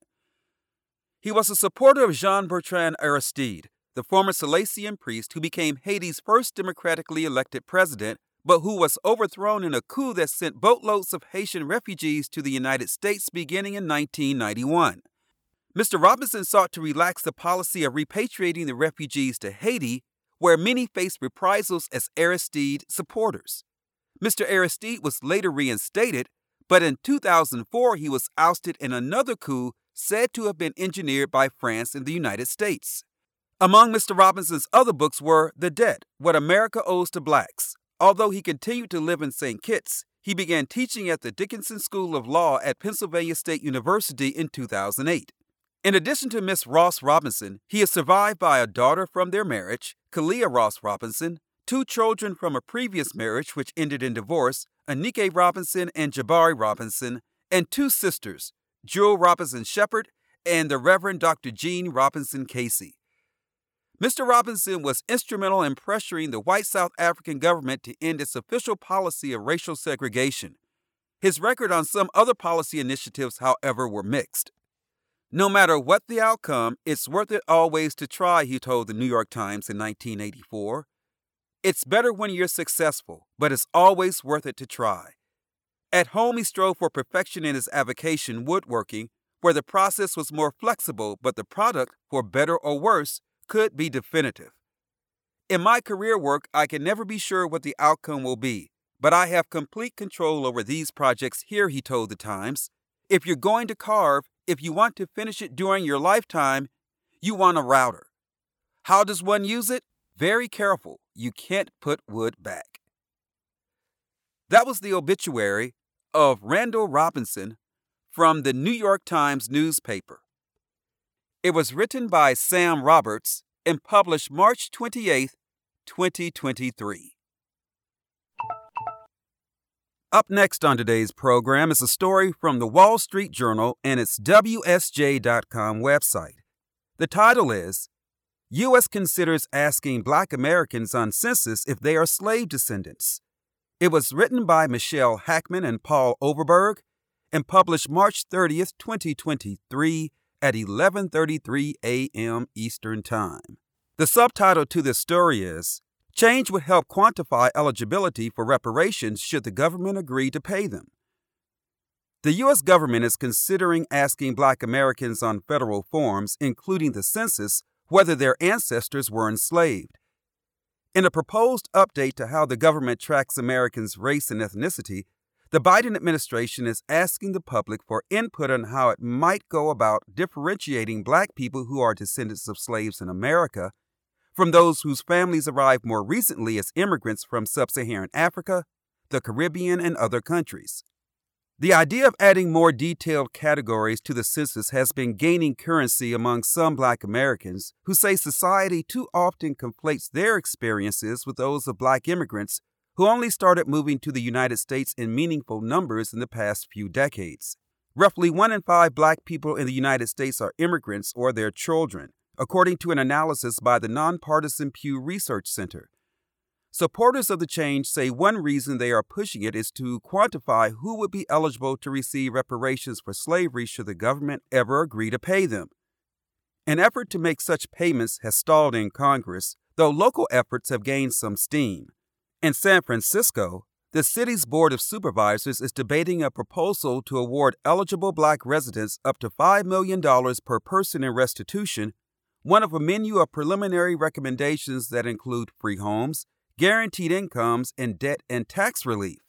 He was a supporter of Jean Bertrand Aristide, the former Salesian priest who became Haiti's first democratically elected president but who was overthrown in a coup that sent boatloads of Haitian refugees to the United States beginning in 1991. Mr. Robinson sought to relax the policy of repatriating the refugees to Haiti, where many faced reprisals as Aristide supporters. Mr. Aristide was later reinstated, but in 2004 he was ousted in another coup said to have been engineered by France and the United States. Among Mr. Robinson's other books were The Debt What America Owes to Blacks, Although he continued to live in St. Kitts, he began teaching at the Dickinson School of Law at Pennsylvania State University in 2008. In addition to Miss Ross Robinson, he is survived by a daughter from their marriage, Kalia Ross Robinson, two children from a previous marriage which ended in divorce, Anike Robinson and Jabari Robinson, and two sisters, Jewel Robinson Shepard and the Reverend Dr. Jean Robinson Casey. Mr. Robinson was instrumental in pressuring the white South African government to end its official policy of racial segregation. His record on some other policy initiatives, however, were mixed. No matter what the outcome, it's worth it always to try, he told the New York Times in 1984. It's better when you're successful, but it's always worth it to try. At home, he strove for perfection in his avocation, woodworking, where the process was more flexible, but the product, for better or worse, could be definitive. In my career work, I can never be sure what the outcome will be, but I have complete control over these projects here, he told the Times. If you're going to carve, if you want to finish it during your lifetime, you want a router. How does one use it? Very careful. You can't put wood back. That was the obituary of Randall Robinson from the New York Times newspaper. It was written by Sam Roberts and published March 28, 2023. Up next on today's program is a story from the Wall Street Journal and its WSJ.com website. The title is U.S. Considers Asking Black Americans on Census if They Are Slave Descendants. It was written by Michelle Hackman and Paul Overberg and published March 30th, 2023 at 11:33 a.m. Eastern Time. The subtitle to this story is Change would help quantify eligibility for reparations should the government agree to pay them. The U.S. government is considering asking black Americans on federal forms, including the census, whether their ancestors were enslaved. In a proposed update to how the government tracks Americans' race and ethnicity, the Biden administration is asking the public for input on how it might go about differentiating black people who are descendants of slaves in America from those whose families arrived more recently as immigrants from sub Saharan Africa, the Caribbean, and other countries. The idea of adding more detailed categories to the census has been gaining currency among some black Americans who say society too often conflates their experiences with those of black immigrants who only started moving to the United States in meaningful numbers in the past few decades. Roughly one in five black people in the United States are immigrants or their children, according to an analysis by the nonpartisan Pew Research Center. Supporters of the change say one reason they are pushing it is to quantify who would be eligible to receive reparations for slavery should the government ever agree to pay them. An effort to make such payments has stalled in Congress, though local efforts have gained some steam. In San Francisco, the city's Board of Supervisors is debating a proposal to award eligible black residents up to $5 million per person in restitution, one of a menu of preliminary recommendations that include free homes, guaranteed incomes, and debt and tax relief.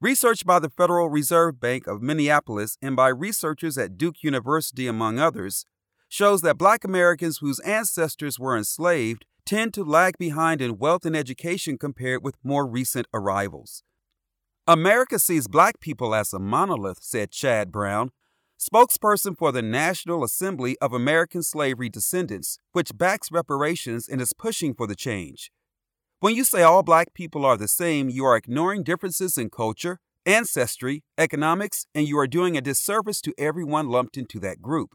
Research by the Federal Reserve Bank of Minneapolis and by researchers at Duke University, among others, shows that black Americans whose ancestors were enslaved tend to lag behind in wealth and education compared with more recent arrivals. America sees black people as a monolith, said Chad Brown, spokesperson for the National Assembly of American Slavery Descendants, which backs reparations and is pushing for the change. When you say all black people are the same, you are ignoring differences in culture, ancestry, economics, and you are doing a disservice to everyone lumped into that group.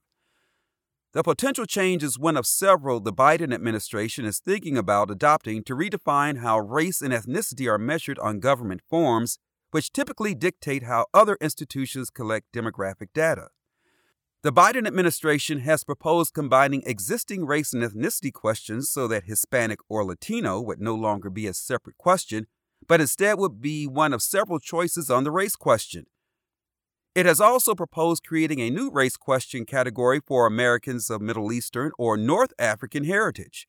The potential change is one of several the Biden administration is thinking about adopting to redefine how race and ethnicity are measured on government forms, which typically dictate how other institutions collect demographic data. The Biden administration has proposed combining existing race and ethnicity questions so that Hispanic or Latino would no longer be a separate question, but instead would be one of several choices on the race question. It has also proposed creating a new race question category for Americans of Middle Eastern or North African heritage.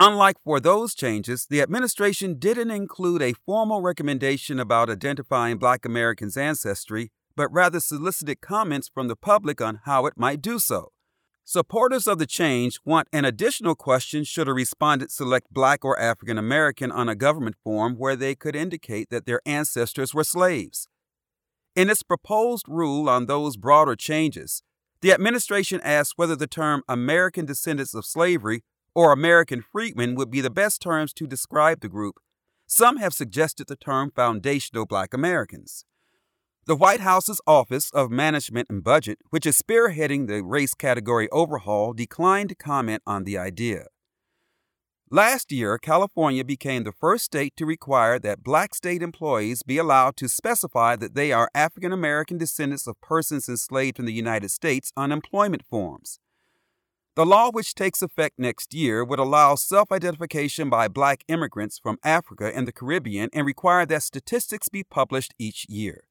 Unlike for those changes, the administration didn't include a formal recommendation about identifying Black Americans' ancestry, but rather solicited comments from the public on how it might do so. Supporters of the change want an additional question should a respondent select Black or African American on a government form where they could indicate that their ancestors were slaves. In its proposed rule on those broader changes, the administration asked whether the term American descendants of slavery or American freedmen would be the best terms to describe the group. Some have suggested the term foundational black Americans. The White House's Office of Management and Budget, which is spearheading the race category overhaul, declined to comment on the idea. Last year, California became the first state to require that black state employees be allowed to specify that they are African American descendants of persons enslaved in the United States on employment forms. The law, which takes effect next year, would allow self identification by black immigrants from Africa and the Caribbean and require that statistics be published each year.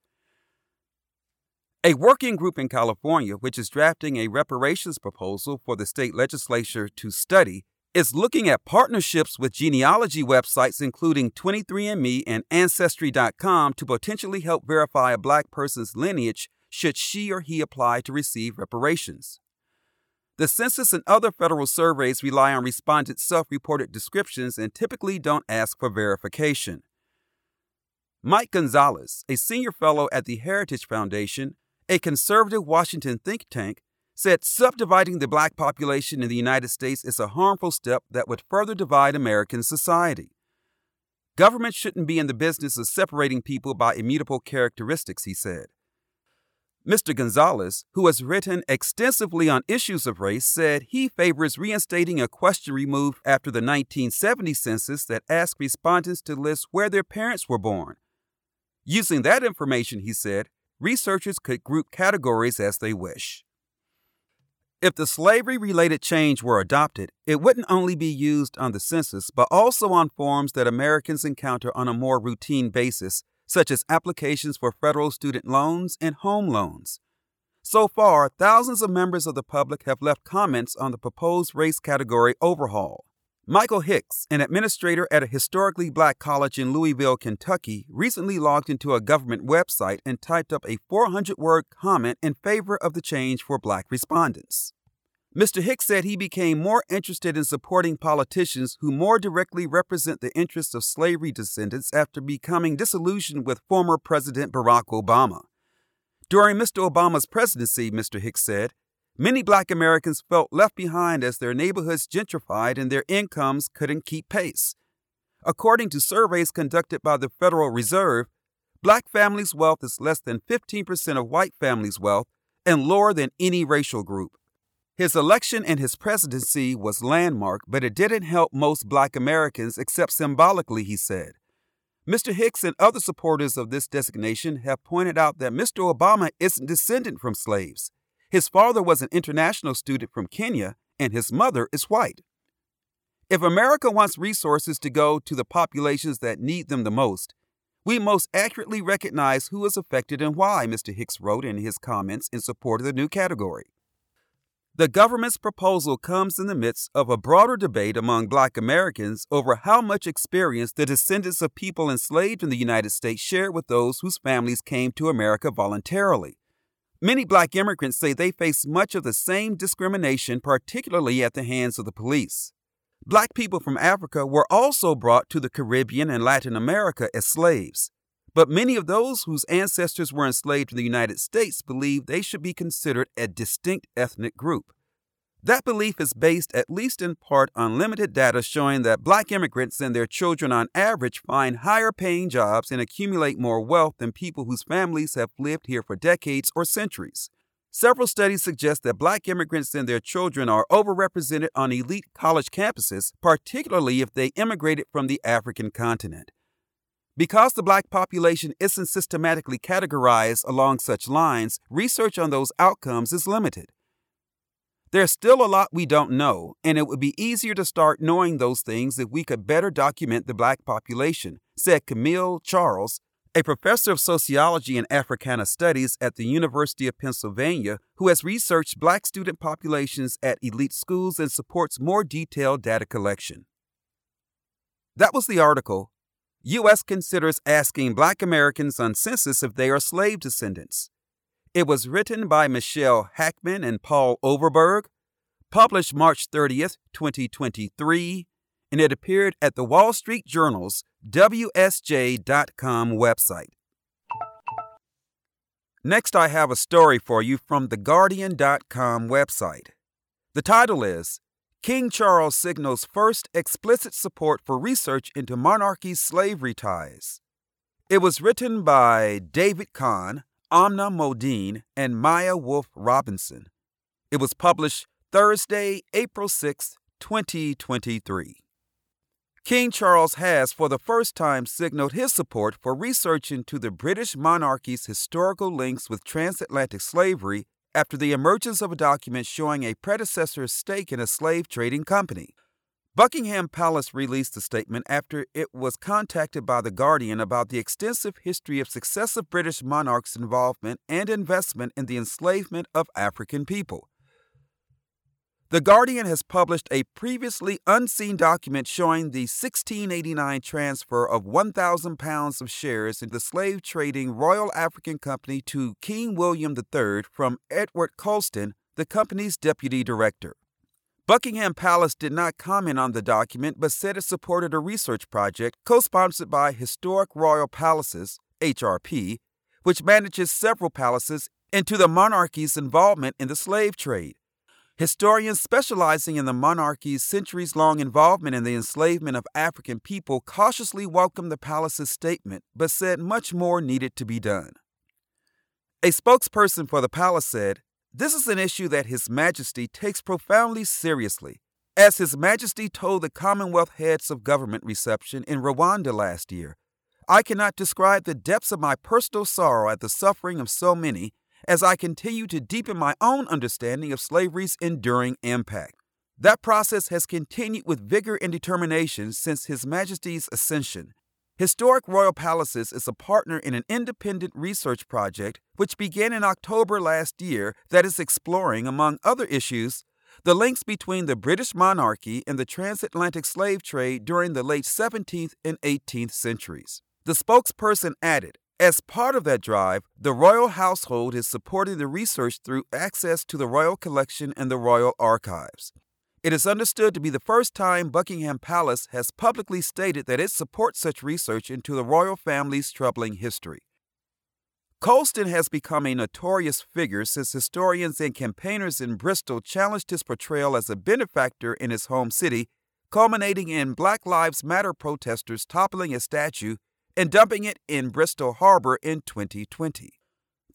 A working group in California, which is drafting a reparations proposal for the state legislature to study, is looking at partnerships with genealogy websites including 23andMe and Ancestry.com to potentially help verify a black person's lineage should she or he apply to receive reparations. The census and other federal surveys rely on respondents' self reported descriptions and typically don't ask for verification. Mike Gonzalez, a senior fellow at the Heritage Foundation, a conservative Washington think tank, said subdividing the black population in the United States is a harmful step that would further divide American society. Government shouldn't be in the business of separating people by immutable characteristics, he said. Mr. Gonzalez, who has written extensively on issues of race, said he favors reinstating a question removed after the 1970 census that asked respondents to list where their parents were born. Using that information, he said, researchers could group categories as they wish. If the slavery related change were adopted, it wouldn't only be used on the census, but also on forms that Americans encounter on a more routine basis, such as applications for federal student loans and home loans. So far, thousands of members of the public have left comments on the proposed race category overhaul. Michael Hicks, an administrator at a historically black college in Louisville, Kentucky, recently logged into a government website and typed up a 400 word comment in favor of the change for black respondents. Mr. Hicks said he became more interested in supporting politicians who more directly represent the interests of slavery descendants after becoming disillusioned with former President Barack Obama. During Mr. Obama's presidency, Mr. Hicks said, many black Americans felt left behind as their neighborhoods gentrified and their incomes couldn't keep pace. According to surveys conducted by the Federal Reserve, black families' wealth is less than 15% of white families' wealth and lower than any racial group. His election and his presidency was landmark, but it didn't help most black Americans except symbolically, he said. Mr. Hicks and other supporters of this designation have pointed out that Mr. Obama isn't descendant from slaves. His father was an international student from Kenya, and his mother is white. If America wants resources to go to the populations that need them the most, we most accurately recognize who is affected and why, Mr. Hicks wrote in his comments in support of the new category. The government's proposal comes in the midst of a broader debate among black Americans over how much experience the descendants of people enslaved in the United States share with those whose families came to America voluntarily. Many black immigrants say they face much of the same discrimination, particularly at the hands of the police. Black people from Africa were also brought to the Caribbean and Latin America as slaves. But many of those whose ancestors were enslaved in the United States believe they should be considered a distinct ethnic group. That belief is based, at least in part, on limited data showing that black immigrants and their children on average find higher paying jobs and accumulate more wealth than people whose families have lived here for decades or centuries. Several studies suggest that black immigrants and their children are overrepresented on elite college campuses, particularly if they immigrated from the African continent. Because the black population isn't systematically categorized along such lines, research on those outcomes is limited. There's still a lot we don't know, and it would be easier to start knowing those things if we could better document the black population, said Camille Charles, a professor of sociology and Africana studies at the University of Pennsylvania who has researched black student populations at elite schools and supports more detailed data collection. That was the article U.S. considers asking black Americans on census if they are slave descendants. It was written by Michelle Hackman and Paul Overberg, published March 30th, 2023, and it appeared at the Wall Street Journal's WSJ.com website. Next, I have a story for you from the Guardian.com website. The title is King Charles signals first explicit support for research into monarchy's slavery ties. It was written by David Conn, Aamna Mohdin, and Maya Wolfe-Robinson. It was published Thursday, April 6, 2023. King Charles has, for the first time, signaled his support for research into the British monarchy's historical links with transatlantic slavery after the emergence of a document showing a predecessor's stake in a slave trading company. Buckingham Palace released a statement after it was contacted by The Guardian about the extensive history of successive British monarchs' involvement and investment in the enslavement of African people. The Guardian has published a previously unseen document showing the 1689 transfer of 1,000 pounds of shares in the slave trading Royal African Company to King William III from Edward Colston, the company's deputy director. Buckingham Palace did not comment on the document but said it supported a research project co sponsored by Historic Royal Palaces, HRP, which manages several palaces, into the monarchy's involvement in the slave trade. Historians specializing in the monarchy's centuries long involvement in the enslavement of African people cautiously welcomed the palace's statement, but said much more needed to be done. A spokesperson for the palace said, This is an issue that His Majesty takes profoundly seriously. As His Majesty told the Commonwealth heads of government reception in Rwanda last year, I cannot describe the depths of my personal sorrow at the suffering of so many as I continue to deepen my own understanding of slavery's enduring impact. That process has continued with vigor and determination since His Majesty's ascension. Historic Royal Palaces is a partner in an independent research project which began in October last year that is exploring, among other issues, the links between the British monarchy and the transatlantic slave trade during the late 17th and 18th centuries. The spokesperson added, as part of that drive, the royal household is supporting the research through access to the royal collection and the royal archives. It is understood to be the first time Buckingham Palace has publicly stated that it supports such research into the royal family's troubling history. Colston has become a notorious figure since historians and campaigners in Bristol challenged his portrayal as a benefactor in his home city, culminating in Black Lives Matter protesters toppling a statue and dumping it in Bristol Harbor in 2020.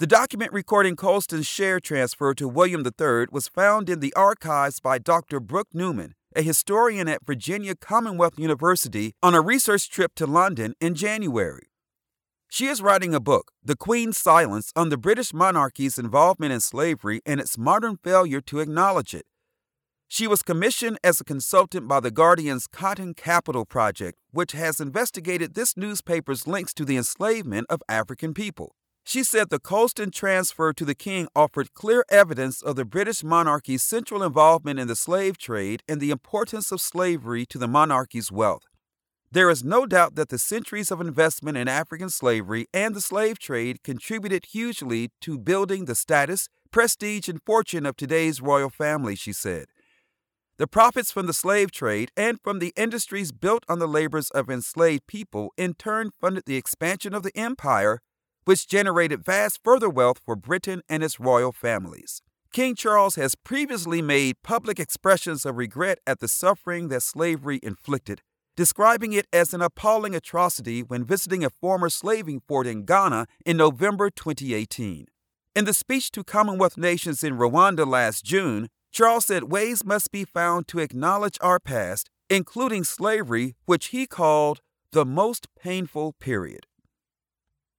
The document recording Colston's share transfer to William III was found in the archives by Dr. Brooke Newman, a historian at Virginia Commonwealth University, on a research trip to London in January. She is writing a book, The Queen's Silence, on the British monarchy's involvement in slavery and its modern failure to acknowledge it. She was commissioned as a consultant by The Guardian's Cotton Capital Project, which has investigated this newspaper's links to the enslavement of African people. She said the Colston transfer to the king offered clear evidence of the British monarchy's central involvement in the slave trade and the importance of slavery to the monarchy's wealth. There is no doubt that the centuries of investment in African slavery and the slave trade contributed hugely to building the status, prestige, and fortune of today's royal family, she said. The profits from the slave trade and from the industries built on the labors of enslaved people in turn funded the expansion of the empire, which generated vast further wealth for Britain and its royal families. King Charles has previously made public expressions of regret at the suffering that slavery inflicted describing it as an appalling atrocity when visiting a former slaving fort in Ghana in November 2018. In the speech to Commonwealth nations in Rwanda last June, Charles said ways must be found to acknowledge our past, including slavery, which he called the most painful period.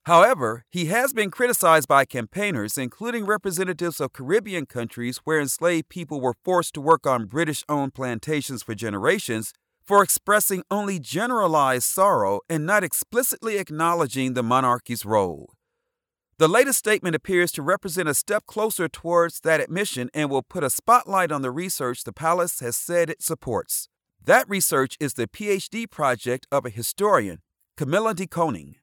However, he has been criticized by campaigners, including representatives of Caribbean countries where enslaved people were forced to work on British owned plantations for generations, for expressing only generalized sorrow and not explicitly acknowledging the monarchy's role. The latest statement appears to represent a step closer towards that admission and will put a spotlight on the research the palace has said it supports. That research is the PhD project of a historian, Camilla de Koning.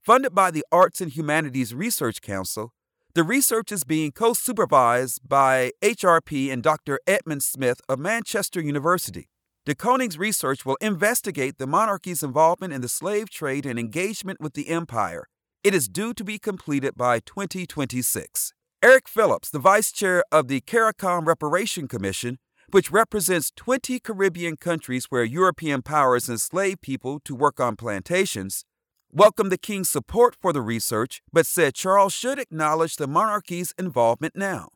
Funded by the Arts and Humanities Research Council, the research is being co supervised by HRP and Dr. Edmund Smith of Manchester University. De Koning's research will investigate the monarchy's involvement in the slave trade and engagement with the empire. It is due to be completed by 2026. Eric Phillips, the vice chair of the CARICOM Reparation Commission, which represents 20 Caribbean countries where European powers enslaved people to work on plantations, welcomed the king's support for the research, but said Charles should acknowledge the monarchy's involvement now.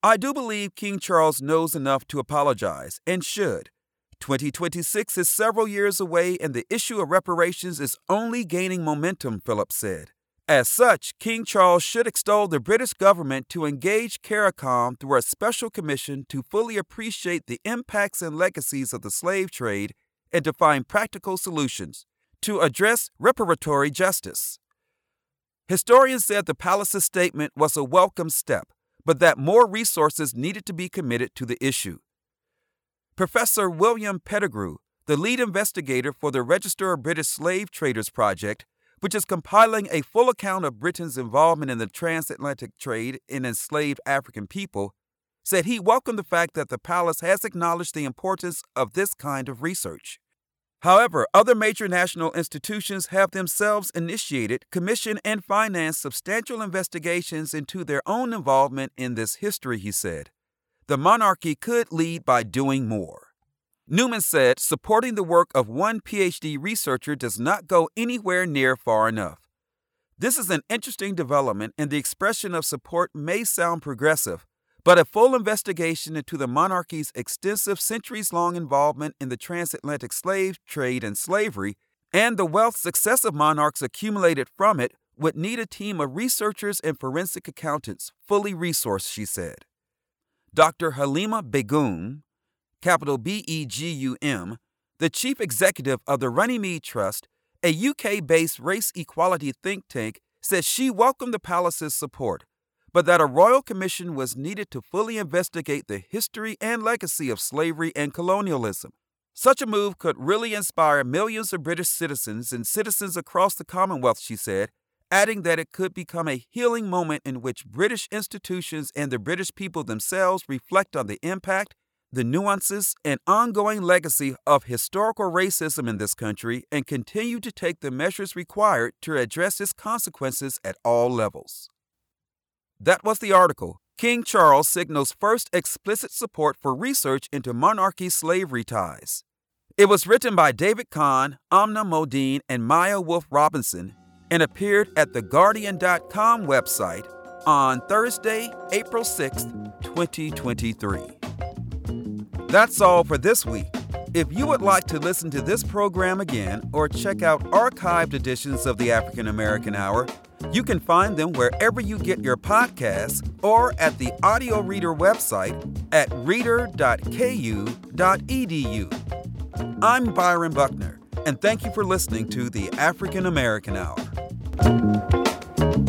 I do believe King Charles knows enough to apologize, and should. 2026 is several years away, and the issue of reparations is only gaining momentum, Phillips said. As such, King Charles should extol the British government to engage CARICOM through a special commission to fully appreciate the impacts and legacies of the slave trade and to find practical solutions to address reparatory justice. Historians said the palace's statement was a welcome step, but that more resources needed to be committed to the issue. Professor William Pettigrew, the lead investigator for the Register of British Slave Traders Project, which is compiling a full account of Britain's involvement in the transatlantic trade in enslaved African people, said he welcomed the fact that the palace has acknowledged the importance of this kind of research. However, other major national institutions have themselves initiated, commissioned, and financed substantial investigations into their own involvement in this history, he said the monarchy could lead by doing more. Newman said supporting the work of one PhD researcher does not go anywhere near far enough. This is an interesting development, and the expression of support may sound progressive, but a full investigation into the monarchy's extensive centuries long involvement in the transatlantic slave trade and slavery, and the wealth successive monarchs accumulated from it, would need a team of researchers and forensic accountants fully resourced, she said. Dr. Halima Begum, capital B E G U M, the chief executive of the Runnymede Trust, a UK based race equality think tank, said she welcomed the palace's support, but that a royal commission was needed to fully investigate the history and legacy of slavery and colonialism. Such a move could really inspire millions of British citizens and citizens across the Commonwealth, she said, adding that it could become a healing moment in which British institutions and the British people themselves reflect on the impact, the nuances, and ongoing legacy of historical racism in this country and continue to take the measures required to address its consequences at all levels. That was the article. King Charles signals first explicit support for research into monarchy slavery ties. It was written by David Conn, Aamna Mohdin, and Maya Wolfe-Robinson and appeared at the Guardian.com website on Thursday, April 6th, 2023. That's all for this week. If you would like to listen to this program again or check out archived editions of the African American Hour, you can find them wherever you get your podcasts or at the audio reader website at reader.ku.edu. I'm Byron Buckner, and thank you for listening to the African American Hour. Thank you.